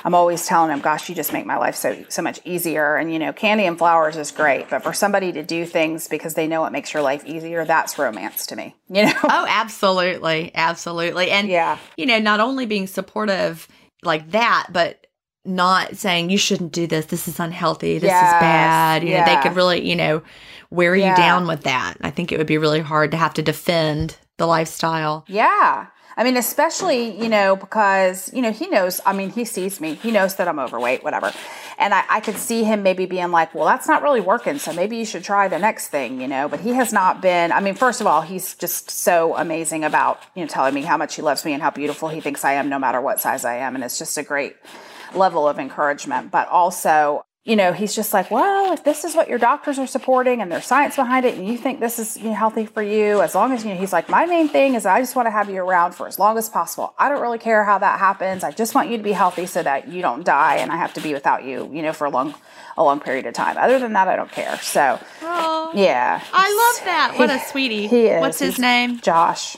I'm always telling him, gosh, you just make my life so, so much easier. And, you know, candy and flowers is great, but for somebody to do things because they know it makes your life easier, that's romance to me, you know? Oh, absolutely. Absolutely. And, Yeah. you know, not only being supportive like that, but not saying you shouldn't do this. This is unhealthy. This Yes, is bad. You know, they could really, you know, wear you down with that. I think it would be really hard to have to defend the lifestyle. Yeah. I mean, especially, you know, because, you know, he knows, I mean, he sees me, he knows that I'm overweight, whatever. And I, I could see him maybe being like, well, that's not really working. So maybe you should try the next thing, you know, but he has not been, I mean, first of all, he's just so amazing about, you know, telling me how much he loves me and how beautiful he thinks I am, no matter what size I am. And it's just a great level of encouragement. But also, you know, he's just like, well, if this is what your doctors are supporting and there's science behind it, and you think this is you know, healthy for you, as long as you know, he's like, my main thing is I just want to have you around for as long as possible. I don't really care how that happens. I just want you to be healthy so that you don't die and I have to be without you, you know, for a long, a long period of time. Other than that, I don't care. So, Oh, yeah, I love that. What a sweetie. he is. What's his He's name? Josh.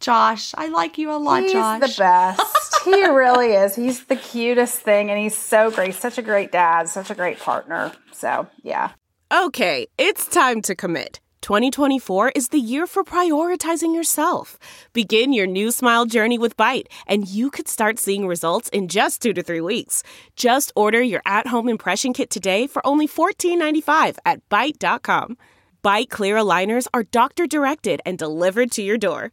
Josh. I like you a lot, He's Josh. He's the best. he really is. He's the cutest thing, and he's so great. Such a great dad. Such a great partner. So, yeah. Okay, it's time to commit. 2024 is the year for prioritizing yourself. Begin your new smile journey with Byte, and you could start seeing results in just two to three weeks. Just order your at home impression kit today for only $14.95 at Byte.com. Byte Clear aligners are doctor directed and delivered to your door.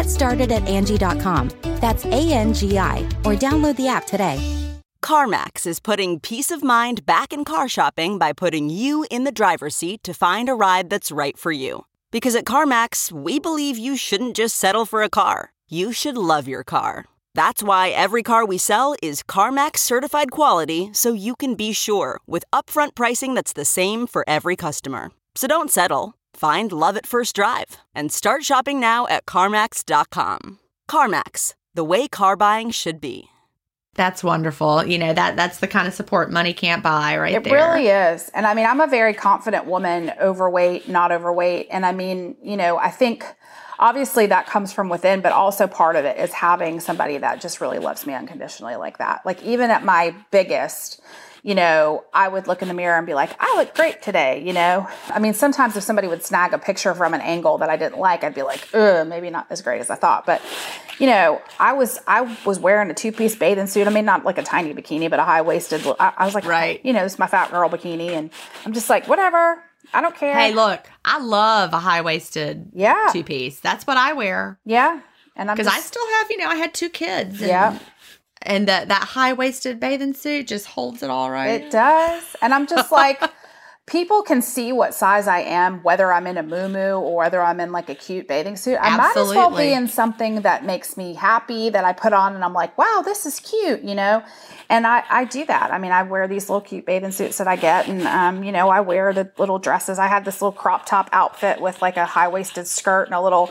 Get started at Angi.com. That's A N G I, or download the app today. CarMax is putting peace of mind back in car shopping by putting you in the driver's seat to find a ride that's right for you. Because at CarMax, we believe you shouldn't just settle for a car, you should love your car. That's why every car we sell is CarMax certified quality so you can be sure with upfront pricing that's the same for every customer. So don't settle. Find love at first drive and start shopping now at CarMax.com. CarMax, the way car buying should be. That's wonderful. You know, that that's the kind of support money can't buy right It there. really is. And I mean, I'm a very confident woman, overweight, not overweight. And I mean, you know, I think obviously that comes from within, but also part of it is having somebody that just really loves me unconditionally like that. Like, even at my biggest, you know, I would look in the mirror and be like, I look great today, you know? I mean, sometimes if somebody would snag a picture from an angle that I didn't like, I'd be like, ugh, maybe not as great as I thought. But, you know, I was I was wearing a two-piece bathing suit. I mean, not like a tiny bikini, but a high-waisted. I, I was like, Right. you know, it's my fat girl bikini. And I'm just like, whatever. I don't care. Hey, look, I love a high waisted Yeah. two piece. That's what I wear Yeah. And I'm because I still have, you know, I had two kids. And, Yeah. And that that high waisted bathing suit just holds it all right. It does. And I'm just like, people can see what size I am, whether I'm in a moo or whether I'm in like a cute bathing suit. I might as well be in something that makes me happy that I put on and I'm like, wow, this is cute, you know? And I, I do that. I mean, I wear these little cute bathing suits that I get, and um, you know, I wear the little dresses. I had this little crop top outfit with like a high waisted skirt and a little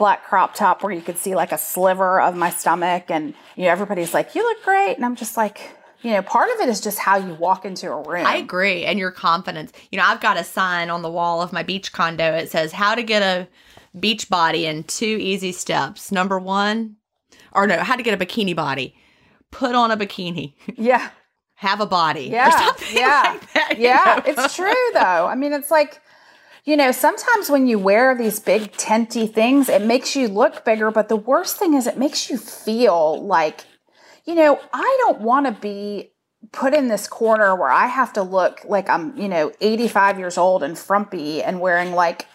black crop top where you could see like a sliver of my stomach, and you know, everybody's like, "You look great," and I'm just like, you know, part of it is just how you walk into a room. I agree. And your confidence. You know, I've got a sign on the wall of my beach condo. It says, How to get a beach body in two easy steps. Number one, or no, how to get a bikini body. Put on a bikini, Yeah. have a body. Yeah. yeah. like yeah. know? It's true though. I mean, it's like, you know, sometimes when you wear these big tenty things, it makes you look bigger, but the worst thing is it makes you feel like, you know, I don't want to be put in this corner where I have to look like I'm, you know, 85 years old and frumpy and wearing like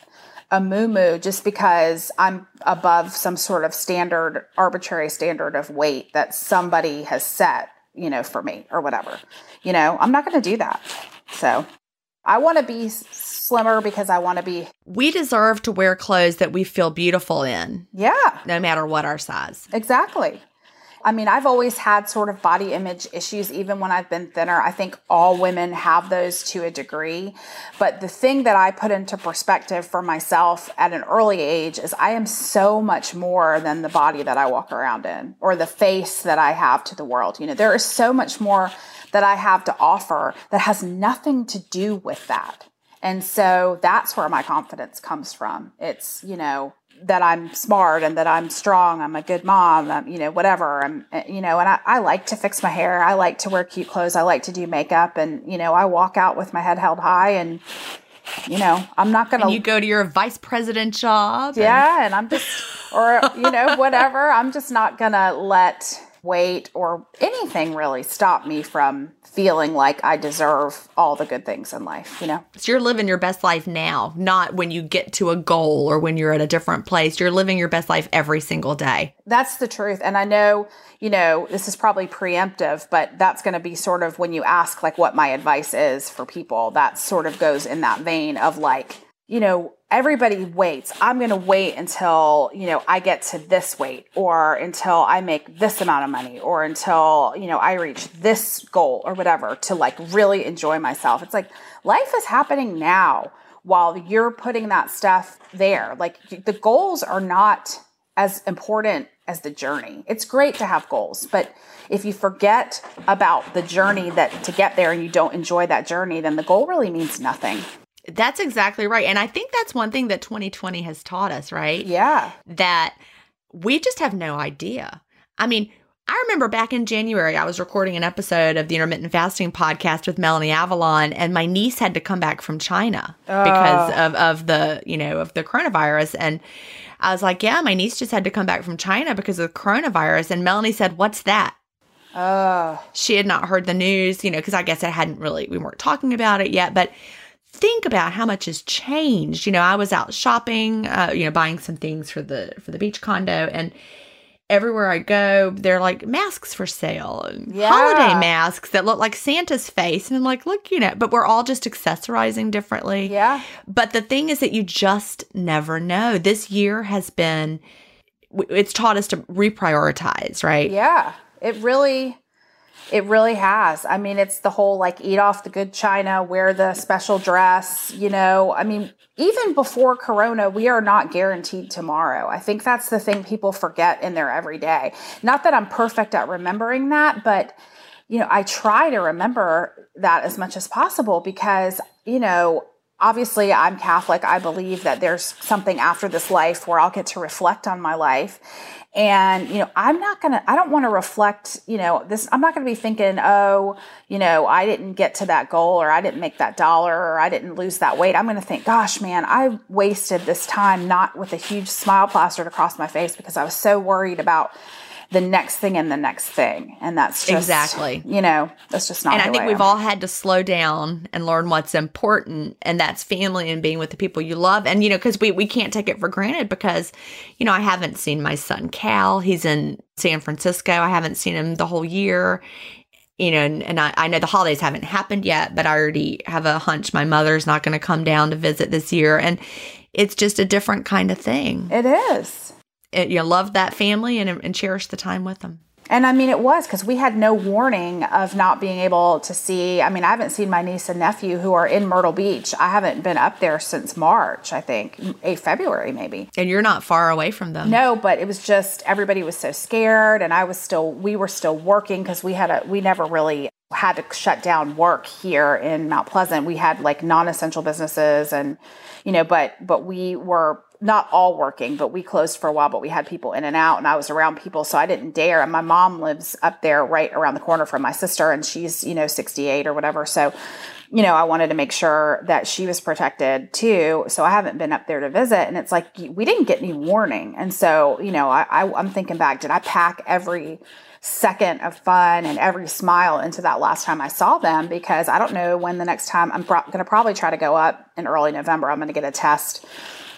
a moo just because I'm above some sort of standard, arbitrary standard of weight that somebody has set, you know, for me or whatever. You know, I'm not going to do that. So I want to be slimmer because I want to be. We deserve to wear clothes that we feel beautiful in. Yeah. No matter what our size. Exactly. I mean, I've always had sort of body image issues, even when I've been thinner. I think all women have those to a degree. But the thing that I put into perspective for myself at an early age is I am so much more than the body that I walk around in or the face that I have to the world. You know, there is so much more that I have to offer that has nothing to do with that. And so that's where my confidence comes from. It's, you know, that I'm smart and that I'm strong. I'm a good mom. I'm, you know, whatever. I'm, eh, you know, and I, I like to fix my hair. I like to wear cute clothes. I like to do makeup. And, you know, I walk out with my head held high and, you know, I'm not going to. You go to your vice president job. Yeah. And, and I'm just, or, you know, whatever. I'm just not going to let weight or anything really stop me from feeling like I deserve all the good things in life, you know? So you're living your best life now, not when you get to a goal or when you're at a different place. You're living your best life every single day. That's the truth. And I know, you know, this is probably preemptive, but that's going to be sort of when you ask like what my advice is for people, that sort of goes in that vein of like, you know, everybody waits. I'm going to wait until, you know, I get to this weight or until I make this amount of money or until, you know, I reach this goal or whatever to like really enjoy myself. It's like life is happening now while you're putting that stuff there. Like the goals are not as important as the journey. It's great to have goals, but if you forget about the journey that to get there and you don't enjoy that journey, then the goal really means nothing. That's exactly right. And I think that's one thing that 2020 has taught us, right? Yeah. That we just have no idea. I mean, I remember back in January, I was recording an episode of the intermittent fasting podcast with Melanie Avalon, and my niece had to come back from China because oh. of, of the, you know, of the coronavirus. And I was like, yeah, my niece just had to come back from China because of the coronavirus. And Melanie said, what's that? Oh. She had not heard the news, you know, because I guess I hadn't really, we weren't talking about it yet. But think about how much has changed. You know, I was out shopping, uh, you know, buying some things for the for the beach condo, and everywhere I go, they're like masks for sale, yeah. holiday masks that look like Santa's face, and I'm like, look, you know, but we're all just accessorizing differently. Yeah. But the thing is that you just never know. This year has been, it's taught us to reprioritize, right? Yeah. It really it really has. I mean, it's the whole like eat off the good china, wear the special dress, you know. I mean, even before corona, we are not guaranteed tomorrow. I think that's the thing people forget in their everyday. Not that I'm perfect at remembering that, but you know, I try to remember that as much as possible because, you know, obviously I'm Catholic. I believe that there's something after this life where I'll get to reflect on my life. And, you know, I'm not to, I don't want to reflect, you know, this, I'm not to be thinking, oh, you know, I didn't get to that goal or I didn't make that dollar or I didn't lose that weight. I'm to think, gosh, man, I wasted this time not with a huge smile plastered across my face because I was so worried about the next thing and the next thing. And that's just, exactly, you know, that's just not. And I think I we've all had to slow down and learn what's important, and that's family and being with the people you love. And you know, because we we can't take it for granted because, you know, I haven't seen my son Cal. He's in San Francisco. I haven't seen him the whole year. You know, and, and I, I know the holidays haven't happened yet, but I already have a hunch my mother's not going to come down to visit this year. And it's just a different kind of thing. It is you know, love that family and, and cherish the time with them. And I mean, it was because we had no warning of not being able to see. I mean, I haven't seen my niece and nephew who are in Myrtle Beach. I haven't been up there since March, I think, a February maybe. And you're not far away from them. No, but it was just everybody was so scared, and I was still. We were still working because we had a. We never really had to shut down work here in Mount Pleasant. We had like non-essential businesses, and you know, but but we were not all working, but we closed for a while, but we had people in and out and I was around people. So I didn't dare. And my mom lives up there right around the corner from my sister and she's, you know, 68 or whatever. So, you know, I wanted to make sure that she was protected too. So I haven't been up there to visit. And it's like, we didn't get any warning. And so, you know, I, I I'm thinking back, did I pack every second of fun and every smile into that last time I saw them because I don't know when the next time I'm pro- going to probably try to go up in early November. I'm going to get a test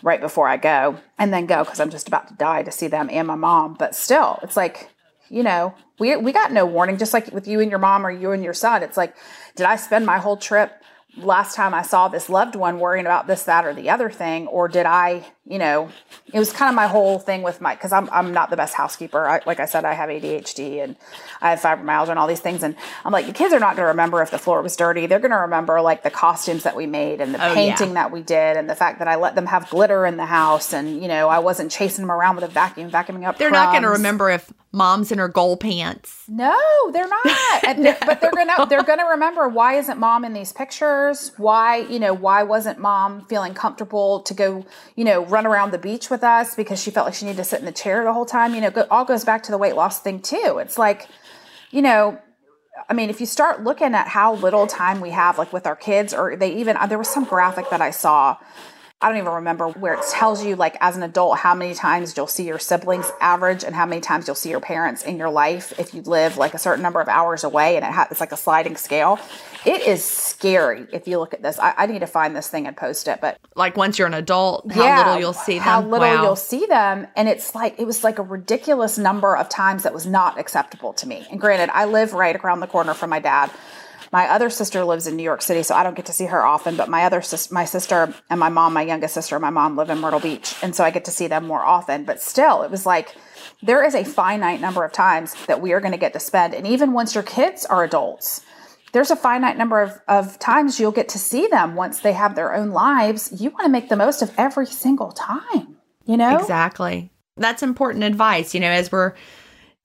right before I go and then go because I'm just about to die to see them and my mom. But still, it's like, you know, we, we got no warning, just like with you and your mom or you and your son. It's like, did I spend my whole trip last time I saw this loved one worrying about this, that, or the other thing? Or did I, you know, it was kind of my whole thing with my, cause I'm, I'm not the best housekeeper. I, like I said, I have ADHD and I have fibromyalgia and all these things. And I'm like, the kids are not going to remember if the floor was dirty. They're going to remember like the costumes that we made and the Oh, painting yeah. that we did and the fact that I let them have glitter in the house. And, you know, I wasn't chasing them around with a vacuum, vacuuming up. They're not going to remember if mom's in her gold pants. No, they're not. And they- but they're gonna they're gonna remember why isn't mom in these pictures? Why you know why wasn't mom feeling comfortable to go you know run around the beach with us because she felt like she needed to sit in the chair the whole time? You know, go, all goes back to the weight loss thing too. It's like you know. I mean, if you start looking at how little time we have, like with our kids, or they even, uh, there was some graphic that I saw I don't even remember where it tells you, like, as an adult, how many times you'll see your siblings average and how many times you'll see your parents in your life if you live like a certain number of hours away and it ha- it's like a sliding scale. It is scary if you look at this. I, I need to find this thing and post it, but Like once you're an adult, how little you'll see them. How little Wow. you'll see them. And it's like, it was like a ridiculous number of times that was not acceptable to me. And granted, I live right around the corner from my dad. My other sister lives in New York City, so I don't get to see her often. But my other sis, my sister and my mom, my youngest sister, and my mom live in Myrtle Beach, and so I get to see them more often. But still, it was like there is a finite number of times that we are going to get to spend, and even once your kids are adults, there's a finite number of, of times you'll get to see them once they have their own lives. You want to make the most of every single time, you know? Exactly. That's important advice. You know, as we're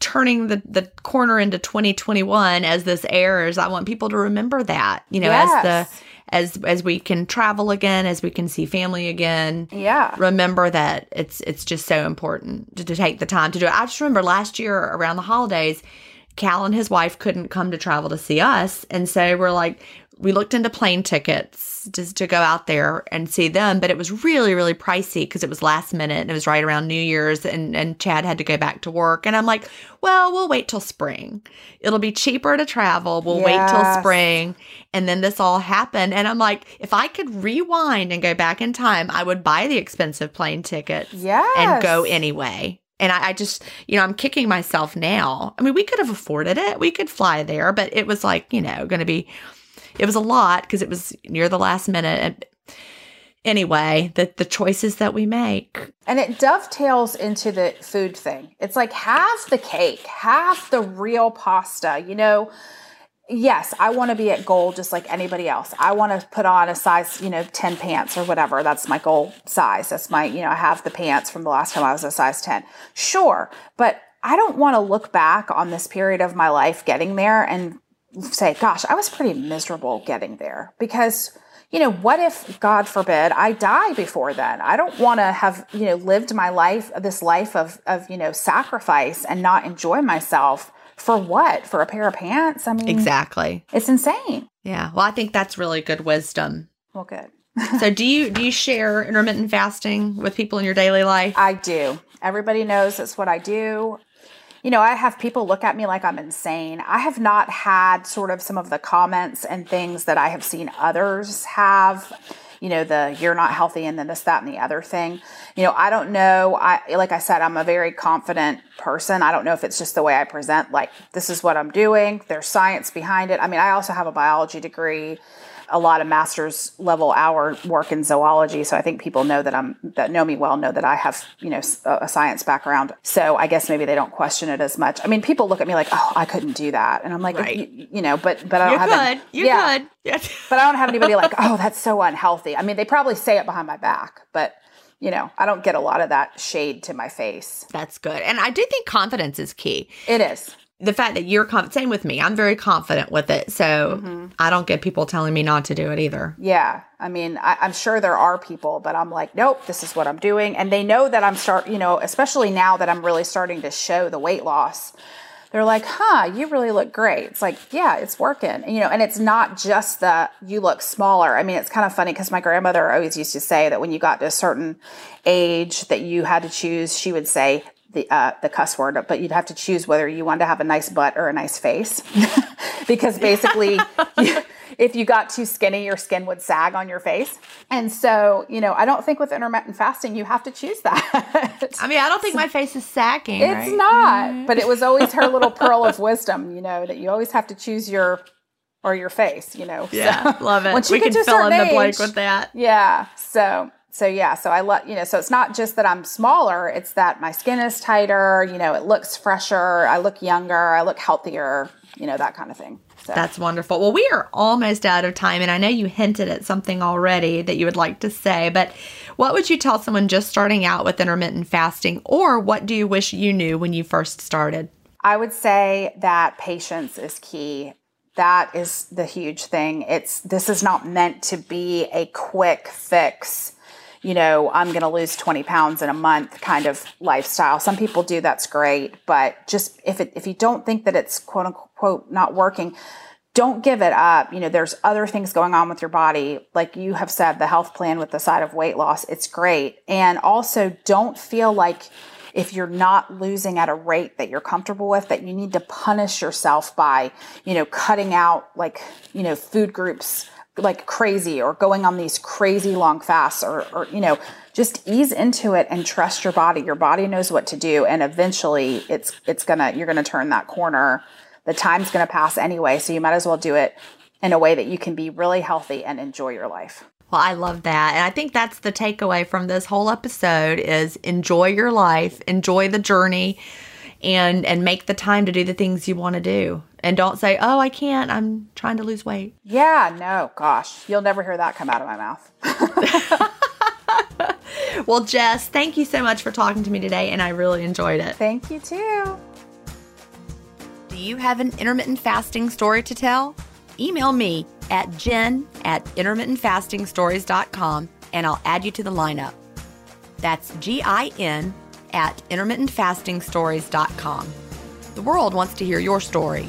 turning the, the corner into 2021 as this airs, I want people to remember that, you know, as the as as we can travel again, as we can see family again. Yeah. Remember that it's it's just so important to, to take the time to do it. I just remember last year around the holidays, Cal and his wife couldn't come to travel to see us. And so we're like, we looked into plane tickets just to go out there and see them, but it was really, really pricey because it was last minute and it was right around New Year's and, and Chad had to go back to work. And I'm like, well, we'll wait till spring. It'll be cheaper to travel. We'll wait till spring. And then this all happened. And I'm like, if I could rewind and go back in time, I would buy the expensive plane tickets and go anyway. And I, I just, you know, I'm kicking myself now. I mean, we could have afforded it. We could fly there, but it was like, you know, going to be, it was a lot because it was near the last minute. And anyway, the, the choices that we make. And it dovetails into the food thing. It's like half the cake, half the real pasta. You know, yes, I want to be at goal just like anybody else. I want to put on a size, you know, 10 pants or whatever. That's my goal size. That's my, you know, I have the pants from the last time I was a size 10. Sure. But I don't want to look back on this period of my life getting there and say, gosh, I was pretty miserable getting there because you know, what if, God forbid, I die before then? I don't want to have, you know, lived my life, this life of, of, you know, sacrifice and not enjoy myself for what? For a pair of pants? I mean, Exactly. it's insane. Yeah. Well, I think that's really good wisdom. Well, good. so do you do you share intermittent fasting with people in your daily life? I do. Everybody knows that's what I do. You know, I have people look at me like I'm insane. I have not had sort of some of the comments and things that I have seen others have. You know, the you're not healthy and then this, that, and the other thing. You know, I don't know. I like I said, I'm a very confident person. I don't know if it's just the way I present, like this is what I'm doing. There's science behind it. I mean, I also have a biology degree a lot of master's level hour work in zoology. So I think people know that I'm that know me well know that I have you know a science background. So I guess maybe they don't question it as much. I mean, people look at me like, oh, I couldn't do that, and I'm like, Right. you, you know, but but I don't have any- could. You yeah, could. Yeah. but I don't have anybody like, oh, that's so unhealthy. I mean, they probably say it behind my back, but you know, I don't get a lot of that shade to my face. That's good. And I do think confidence is key. It is. The fact that you're confident, same with me, I'm very confident with it. So Mm-hmm. I don't get people telling me not to do it either. Yeah, I mean, I, I'm sure there are people, but I'm like, nope, this is what I'm doing, and they know that I'm start. You know, especially now that I'm really starting to show the weight loss. They're like, huh, you really look great. It's like, yeah, it's working. You know, and it's not just that you look smaller. I mean, it's kind of funny because my grandmother always used to say that when you got to a certain age that you had to choose, she would say the uh, the cuss word, but you'd have to choose whether you wanted to have a nice butt or a nice face, because basically, you, if you got too skinny, your skin would sag on your face. And so, you know, I don't think with intermittent fasting you have to choose that. I mean, I don't think my face is sagging. It's right? not, but it was always her little pearl of wisdom, you know, that you always have to choose your or your face, you know. Yeah, So, love it. once you we get can to fill in certain the blank with that. Yeah. So so yeah, so I let you know, so it's not just that I'm smaller, it's that my skin is tighter, you know, it looks fresher, I look younger, I look healthier, you know, that kind of thing. So That's wonderful. Well, we are almost out of time, and I know you hinted at something already that you would like to say, but what would you tell someone just starting out with intermittent fasting, or what do you wish you knew when you first started? I would say that patience is key. That is the huge thing. It's this is not meant to be a quick fix. You know, I'm going to lose 20 pounds in a month kind of lifestyle. Some people do that's great, but just if it if you don't think that it's quote unquote not working, don't give it up. You know, there's other things going on with your body. Like you have said, the health plan with the side of weight loss, it's great. And also don't feel like if you're not losing at a rate that you're comfortable with, that you need to punish yourself by, you know, cutting out like, you know, food groups like crazy or going on these crazy long fasts or, or you know, just ease into it and trust your body. Your body knows what to do. And eventually it's, it's gonna, you're gonna turn that corner. The time's gonna pass anyway. So you might as well do it in a way that you can be really healthy and enjoy your life. Well, I love that. And I think that's the takeaway from this whole episode is enjoy your life, enjoy the journey and and make the time to do the things you want to do. And don't say, "Oh, I can't. I'm trying to lose weight." Yeah, no, gosh, you'll never hear that come out of my mouth. Well, Jess, thank you so much for talking to me today and I really enjoyed it. Thank you too. Do you have an intermittent fasting story to tell? Email me at gin at intermittentfastingstories.com and I'll add you to the lineup. That's G I N at intermittentfastingstories.com. The world wants to hear your story.